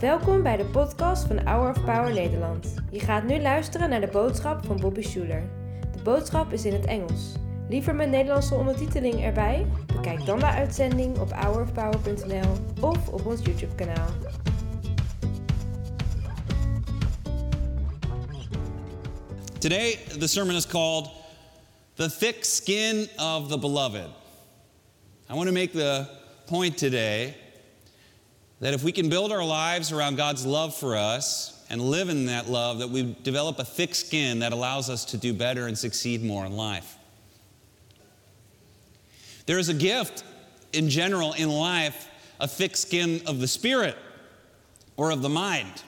Welkom bij de podcast van Hour of Power Nederland. Je gaat nu luisteren naar de boodschap van Bobby Schuler. De boodschap is in het Engels. Liever met Nederlandse ondertiteling erbij? Bekijk dan de uitzending op hourofpower.nl of op ons YouTube kanaal. Today, the sermon is called The Thick Skin of the Beloved. I want to make the point today that if we can build our lives around God's love for us and live in that love, that we develop a thick skin that allows us to do better and succeed more in life. There is a gift in general in life, a thick skin of the spirit or of the mind.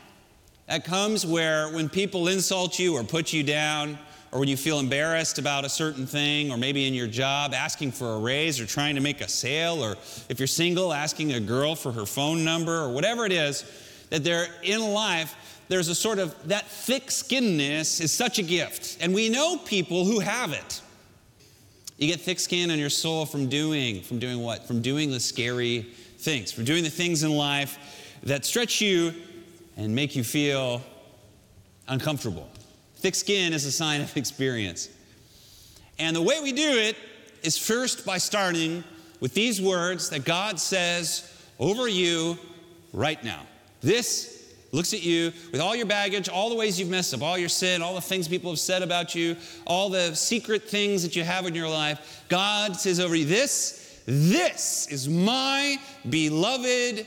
That comes where when people insult you or put you down, or when you feel embarrassed about a certain thing, or maybe in your job asking for a raise or trying to make a sale, or if you're single, asking a girl for her phone number, or whatever it is, that they're in life, there's a sort of that thick skinness is such a gift. And we know people who have it. You get thick skin on your soul from doing, from doing what? From doing the scary things, from doing the things in life that stretch you and make you feel uncomfortable. Thick skin is a sign of experience. And the way we do it is first by starting with these words that God says over you right now. This looks at you with all your baggage, all the ways you've messed up, all your sin, all the things people have said about you, all the secret things that you have in your life. God says over you, This, this is my beloved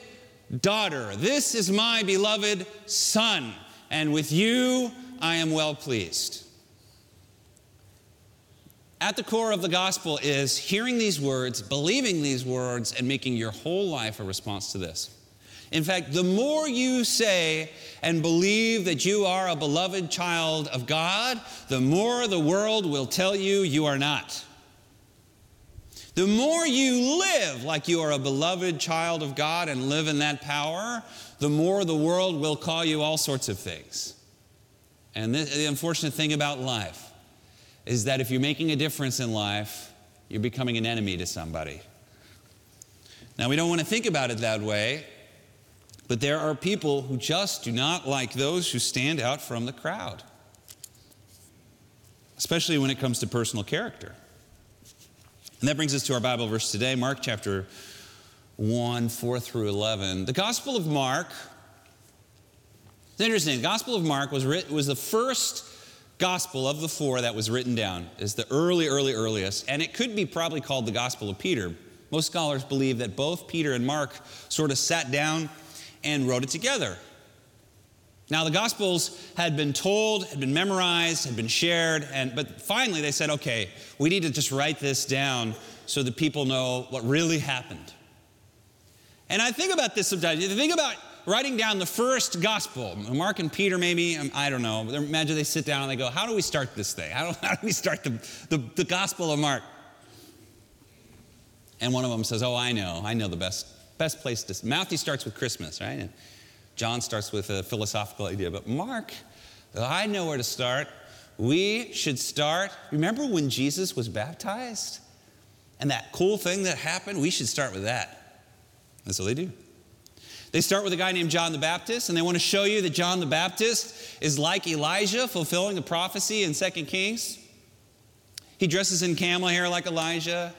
daughter. This is my beloved son. And with you, I am well pleased. At the core of the gospel is hearing these words, believing these words, and making your whole life a response to this. In fact, the more you say and believe that you are a beloved child of God, the more the world will tell you you are not. The more you live like you are a beloved child of God and live in that power, the more the world will call you all sorts of things. And this, the unfortunate thing about life is that if you're making a difference in life, you're becoming an enemy to somebody. Now, we don't want to think about it that way, but there are people who just do not like those who stand out from the crowd, especially when it comes to personal character. And that brings us to our Bible verse today, Mark chapter 1, 4 through 11. The Gospel of Mark, it's interesting, the Gospel of Mark was, writ, was the first gospel of the four that was written down. Is the early, early, earliest. And it could be probably called the Gospel of Peter. Most scholars believe that both Peter and Mark sort of sat down and wrote it together. Now, the Gospels had been told, had been memorized, had been shared, and, but finally they said, okay, we need to just write this down so that people know what really happened. And I think about this sometimes. You think about writing down the first gospel, Mark and Peter, maybe, um, I don't know. Imagine they sit down and they go, How do we start this thing? How do, how do we start the, the, the gospel of Mark? And one of them says, Oh, I know. I know the best, best place to. Matthew starts with Christmas, right? And John starts with a philosophical idea. But Mark, I know where to start. We should start. Remember when Jesus was baptized? And that cool thing that happened? We should start with that. That's what they do. They start with a guy named John the Baptist, and they want to show you that John the Baptist is like Elijah, fulfilling a prophecy in 2 Kings. He dresses in camel hair like Elijah.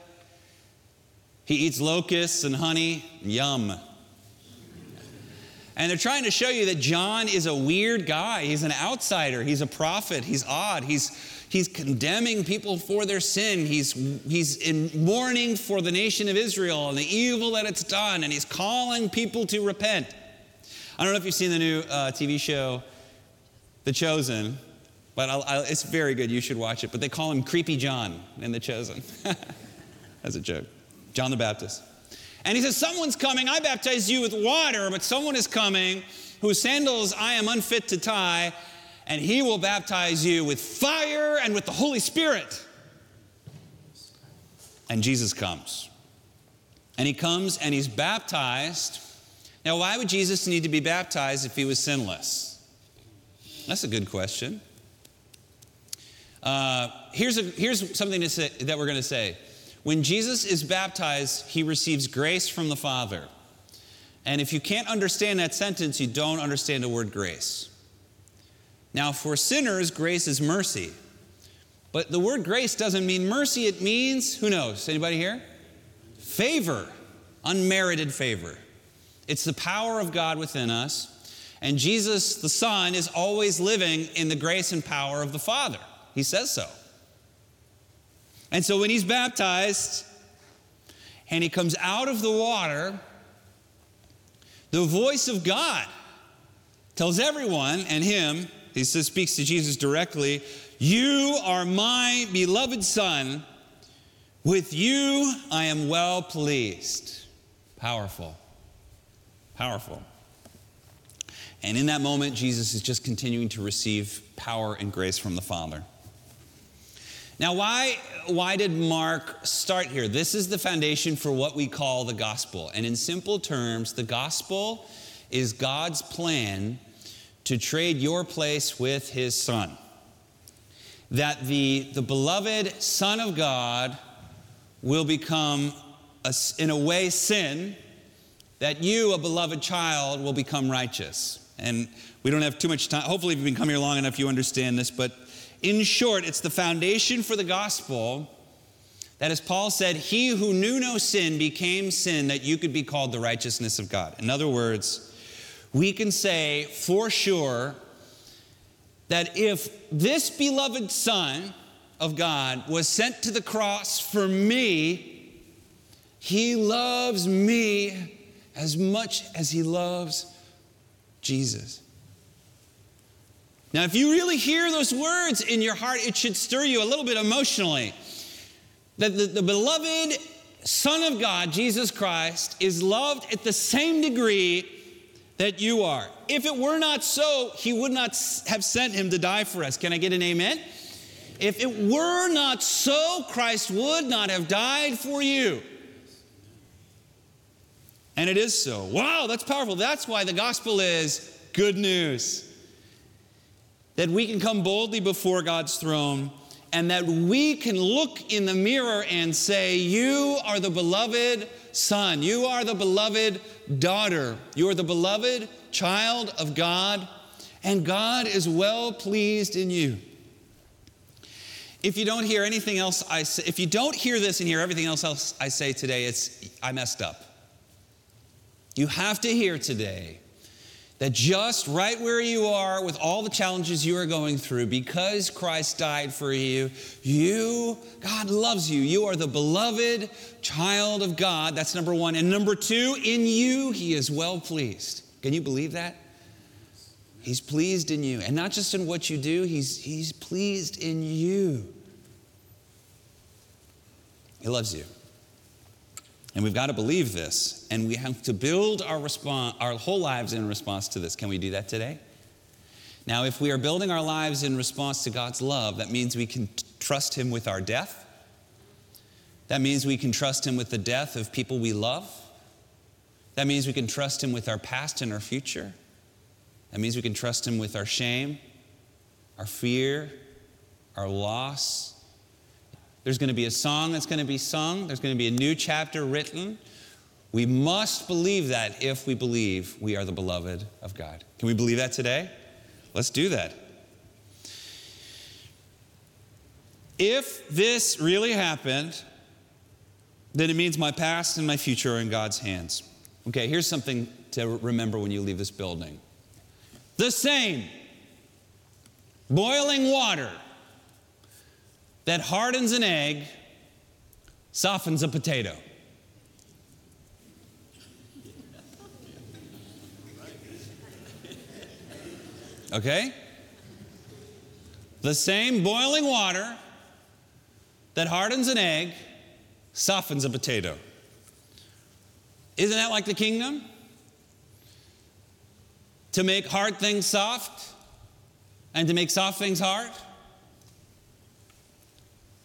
He eats locusts and honey. Yum. And they're trying to show you that John is a weird guy. He's an outsider. He's a prophet. He's odd. He's, he's condemning people for their sin. He's, he's in mourning for the nation of Israel and the evil that it's done. And he's calling people to repent. I don't know if you've seen the new uh, TV show, The Chosen, but I'll, I'll, it's very good. You should watch it. But they call him Creepy John in The Chosen. That's a joke. John the Baptist. And he says, Someone's coming. I baptize you with water, but someone is coming whose sandals I am unfit to tie, and he will baptize you with fire and with the Holy Spirit. And Jesus comes. And he comes and he's baptized. Now, why would Jesus need to be baptized if he was sinless? That's a good question. Uh, here's, a, here's something to say, that we're going to say. When Jesus is baptized, he receives grace from the Father. And if you can't understand that sentence, you don't understand the word grace. Now, for sinners, grace is mercy. But the word grace doesn't mean mercy, it means, who knows? Anybody here? Favor, unmerited favor. It's the power of God within us. And Jesus, the Son, is always living in the grace and power of the Father. He says so. And so when he's baptized and he comes out of the water, the voice of God tells everyone and him, he says, speaks to Jesus directly, You are my beloved Son. With you I am well pleased. Powerful. Powerful. And in that moment, Jesus is just continuing to receive power and grace from the Father. Now, why, why did Mark start here? This is the foundation for what we call the gospel. And in simple terms, the gospel is God's plan to trade your place with his son. That the, the beloved Son of God will become, a, in a way, sin, that you, a beloved child, will become righteous. And we don't have too much time. Hopefully, if you've been coming here long enough, you understand this. But in short, it's the foundation for the gospel that, as Paul said, he who knew no sin became sin that you could be called the righteousness of God. In other words, we can say for sure that if this beloved Son of God was sent to the cross for me, he loves me as much as he loves Jesus. Now, if you really hear those words in your heart, it should stir you a little bit emotionally. That the, the, beloved Son of God, Jesus Christ, is loved at the same degree that you are. If it were not so, he would not have sent him to die for us. Can I get an amen? If it were not so, Christ would not have died for you. And it is so. Wow, that's powerful. That's why the gospel is good news. That we can come boldly before God's throne and that we can look in the mirror and say, You are the beloved son. You are the beloved daughter. You are the beloved child of God, and God is well pleased in you. If you don't hear anything else I say, if you don't hear this and hear everything else I say today, it's I messed up. You have to hear today that just right where you are with all the challenges you are going through, because Christ died for you, you, God loves you. You are the beloved child of God. That's number one. And number two, in you, He is well pleased. Can you believe that? He's pleased in you. And not just in what you do, He's, he's pleased in you. He loves you. And we've got to believe this, and we have to build our, response, our whole lives in response to this. Can we do that today? Now, if we are building our lives in response to God's love, that means we can trust Him with our death. That means we can trust Him with the death of people we love. That means we can trust Him with our past and our future. That means we can trust Him with our shame, our fear, our loss, there's going to be a song that's going to be sung, there's going to be a new chapter written. We must believe that if we believe we are the beloved of God. Can we believe that today? Let's do that. If this really happened, then it means my past and my future are in God's hands. Okay, here's something to remember when you leave this building the same boiling water that hardens an egg, softens a potato. Okay? The same boiling water that hardens an egg softens a potato. Isn't that like the kingdom? To make hard things soft and to make soft things hard?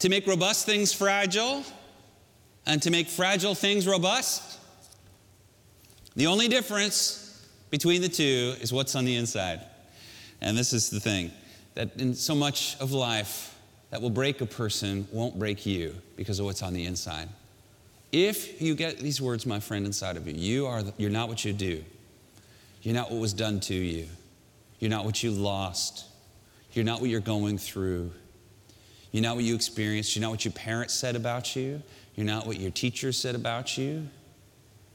To make robust things fragile and to make fragile things robust. The only difference between the two is what's on the inside. And this is the thing that in so much of life that will break a person won't break you because of what's on the inside. If you get these words, my friend, inside of you, you are the, you're not what you do. You're not what was done to you. You're not what you lost. You're not what you're going through. You're not what you experienced. You're not what your parents said about you. You're not what your teachers said about you.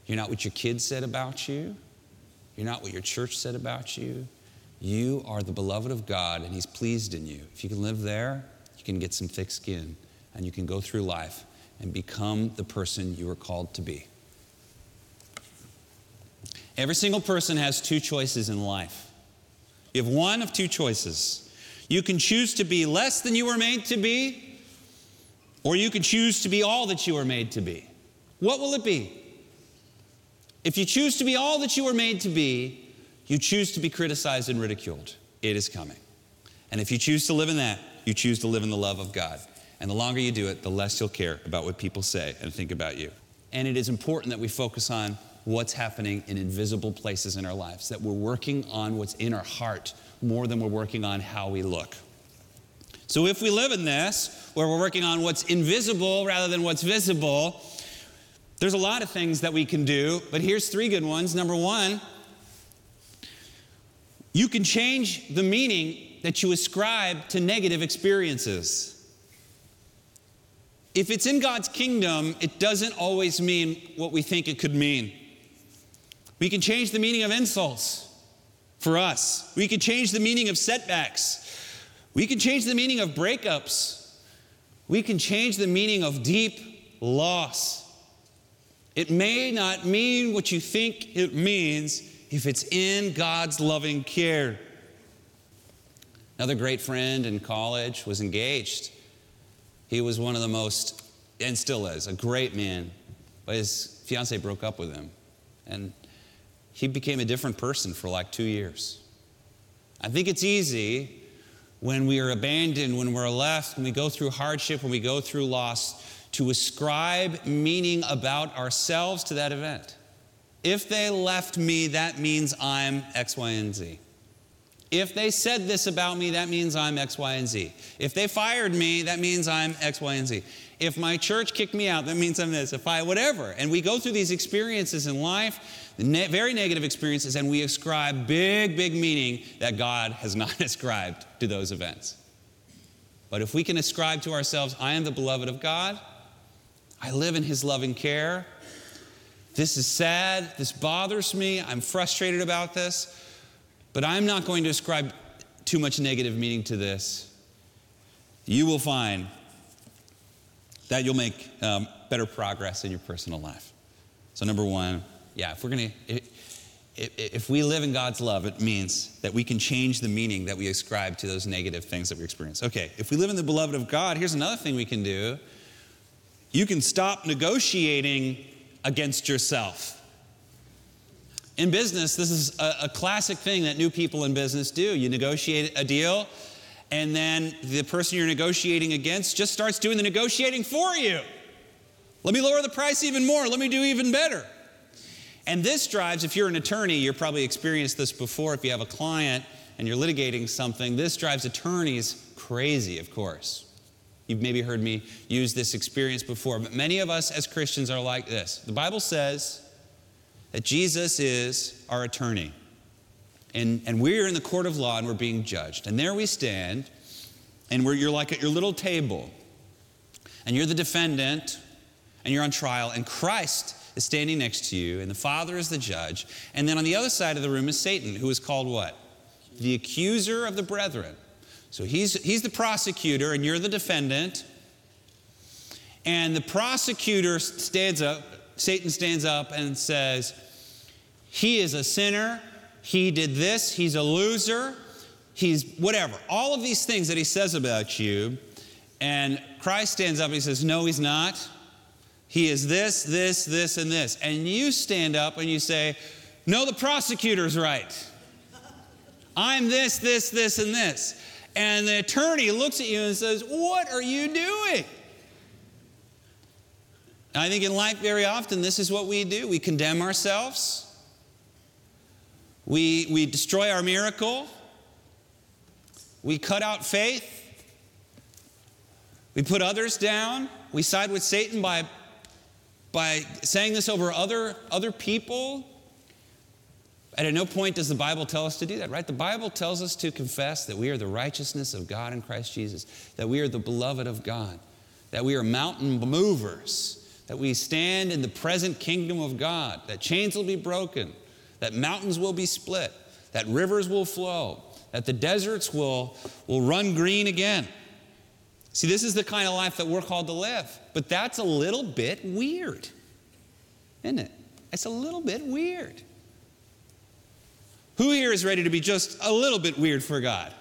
You're not what your kids said about you. You're not what your church said about you. You are the beloved of God, and He's pleased in you. If you can live there, you can get some thick skin, and you can go through life and become the person you were called to be. Every single person has two choices in life. You have one of two choices. You can choose to be less than you were made to be, or you can choose to be all that you were made to be. What will it be? If you choose to be all that you were made to be, you choose to be criticized and ridiculed. It is coming. And if you choose to live in that, you choose to live in the love of God. And the longer you do it, the less you'll care about what people say and think about you. And it is important that we focus on what's happening in invisible places in our lives, that we're working on what's in our heart more than we're working on how we look. So if we live in this, where we're working on what's invisible rather than what's visible, there's a lot of things that we can do, but here's three good ones. Number one, you can change the meaning that you ascribe to negative experiences. If it's in God's kingdom, it doesn't always mean what we think it could mean. We can change the meaning of insults for us. We can change the meaning of setbacks. We can change the meaning of breakups. We can change the meaning of deep loss. It may not mean what you think it means if it's in God's loving care. Another great friend in college was engaged. He was one of the most, and still is, a great man. But his fiance broke up with him. And he became a different person for like two years. I think it's easy when we are abandoned, when we're left, when we go through hardship, when we go through loss, to ascribe meaning about ourselves to that event. If they left me, that means I'm X, Y, and Z. If they said this about me, that means I'm X, Y, and Z. If they fired me, that means I'm X, Y, and Z. If my church kicked me out, that means I'm this. If I, whatever. And we go through these experiences in life, ne- very negative experiences, and we ascribe big, big meaning that God has not ascribed to those events. But if we can ascribe to ourselves, I am the beloved of God, I live in His loving care, this is sad, this bothers me, I'm frustrated about this, but I'm not going to ascribe too much negative meaning to this. You will find that you'll make um, better progress in your personal life. So, number one, yeah, if we're going to, if we live in God's love, it means that we can change the meaning that we ascribe to those negative things that we experience. Okay, if we live in the beloved of God, here's another thing we can do you can stop negotiating against yourself. In business, this is a, a classic thing that new people in business do. You negotiate a deal, and then the person you're negotiating against just starts doing the negotiating for you. Let me lower the price even more. Let me do even better. And this drives, if you're an attorney, you've probably experienced this before. If you have a client and you're litigating something, this drives attorneys crazy, of course. You've maybe heard me use this experience before, but many of us as Christians are like this. The Bible says that Jesus is our attorney. And, and we're in the court of law and we're being judged. And there we stand, and we're, you're like at your little table, and you're the defendant, and you're on trial, and Christ is standing next to you, and the Father is the judge. And then on the other side of the room is Satan, who is called what? The accuser of the brethren. So he's, he's the prosecutor, and you're the defendant. And the prosecutor stands up, Satan stands up and says, He is a sinner. He did this. He's a loser. He's whatever. All of these things that he says about you. And Christ stands up and he says, No, he's not. He is this, this, this, and this. And you stand up and you say, No, the prosecutor's right. I'm this, this, this, and this. And the attorney looks at you and says, What are you doing? I think in life, very often, this is what we do. We condemn ourselves, we, we destroy our miracle, we cut out faith, we put others down, we side with Satan by by saying this over other, other people. And at no point does the Bible tell us to do that, right? The Bible tells us to confess that we are the righteousness of God in Christ Jesus, that we are the beloved of God, that we are mountain movers, that we stand in the present kingdom of God, that chains will be broken, that mountains will be split, that rivers will flow, that the deserts will, will run green again. See, this is the kind of life that we're called to live. But that's a little bit weird, isn't it? It's a little bit weird. Who here is ready to be just a little bit weird for God?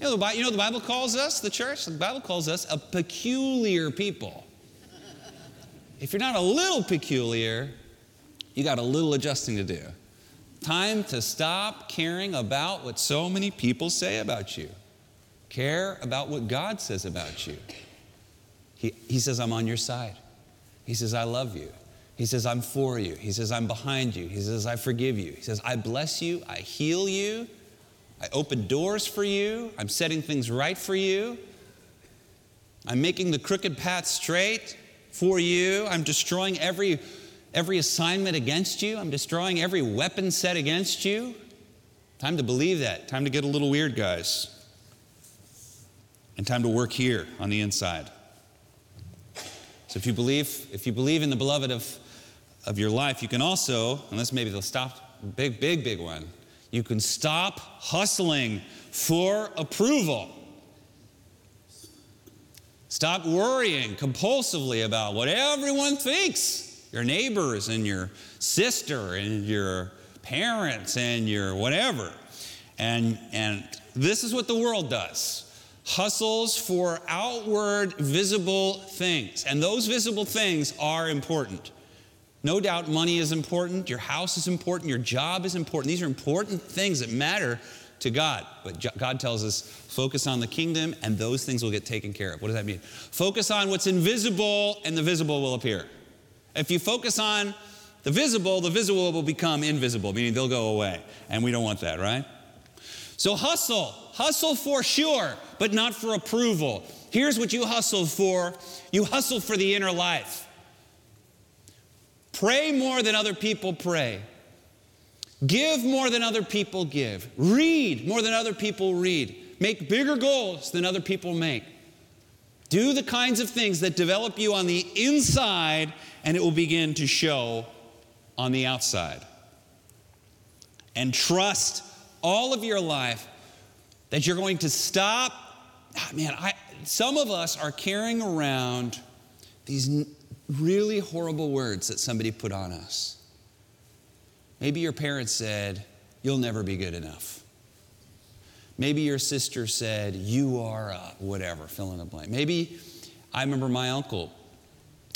You know, the, you know, the Bible calls us, the church, the Bible calls us a peculiar people. If you're not a little peculiar, you got a little adjusting to do. Time to stop caring about what so many people say about you. Care about what God says about you. He, he says, I'm on your side. He says, I love you. He says, I'm for you. He says, I'm behind you. He says, I forgive you. He says, I bless you. I heal you. I open doors for you. I'm setting things right for you. I'm making the crooked path straight for you. I'm destroying every, every assignment against you. I'm destroying every weapon set against you. Time to believe that. Time to get a little weird, guys. And time to work here on the inside. So if you believe, if you believe in the beloved of, of your life, you can also, unless maybe they'll stop, big, big, big one, you can stop hustling for approval. Stop worrying compulsively about what everyone thinks your neighbors and your sister and your parents and your whatever. And, and this is what the world does hustles for outward visible things. And those visible things are important. No doubt money is important, your house is important, your job is important. These are important things that matter to God. But God tells us focus on the kingdom and those things will get taken care of. What does that mean? Focus on what's invisible and the visible will appear. If you focus on the visible, the visible will become invisible, meaning they'll go away. And we don't want that, right? So hustle, hustle for sure, but not for approval. Here's what you hustle for you hustle for the inner life. Pray more than other people pray. Give more than other people give. Read more than other people read. Make bigger goals than other people make. Do the kinds of things that develop you on the inside, and it will begin to show on the outside. And trust all of your life that you're going to stop. Ah, man, I, some of us are carrying around these really horrible words that somebody put on us. Maybe your parents said, You'll never be good enough. Maybe your sister said, You are a whatever, fill in the blank. Maybe I remember my uncle,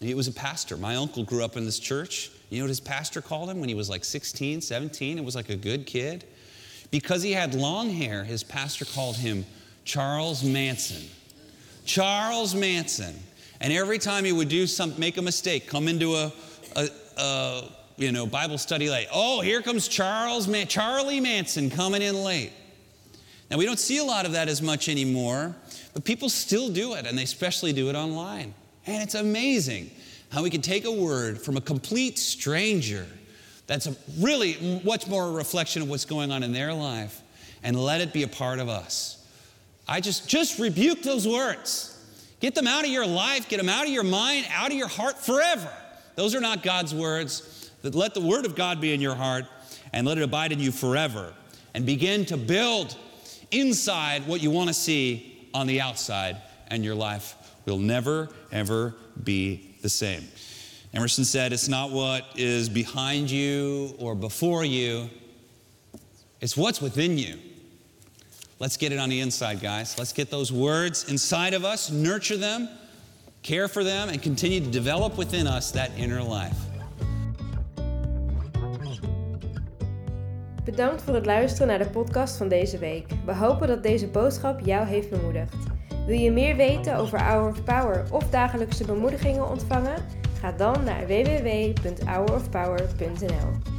he was a pastor. My uncle grew up in this church. You know what his pastor called him when he was like 16, 17? It was like a good kid. Because he had long hair, his pastor called him Charles Manson. Charles Manson. And every time he would do some, make a mistake, come into a, a, a you know, Bible study late. Oh, here comes Charles Man- Charlie Manson coming in late. Now we don't see a lot of that as much anymore, but people still do it, and they especially do it online. And it's amazing how we can take a word from a complete stranger that's really much more a reflection of what's going on in their life and let it be a part of us. I just just rebuke those words. Get them out of your life, get them out of your mind, out of your heart forever. Those are not God's words. Let the word of God be in your heart and let it abide in you forever and begin to build inside what you want to see on the outside and your life will never ever be the same. Emerson said, It's not what is behind you or before you, it's what's within you. Let's get it on the inside, guys. Let's get those words inside of us, nurture them, care for them, and continue to develop within us that inner life. Bedankt voor het luisteren naar de podcast van deze week. We hopen dat deze boodschap jou heeft bemoedigd. Wil je meer weten over Hour of Power of dagelijkse bemoedigingen ontvangen? Ga dan naar www.hourofpower.nl.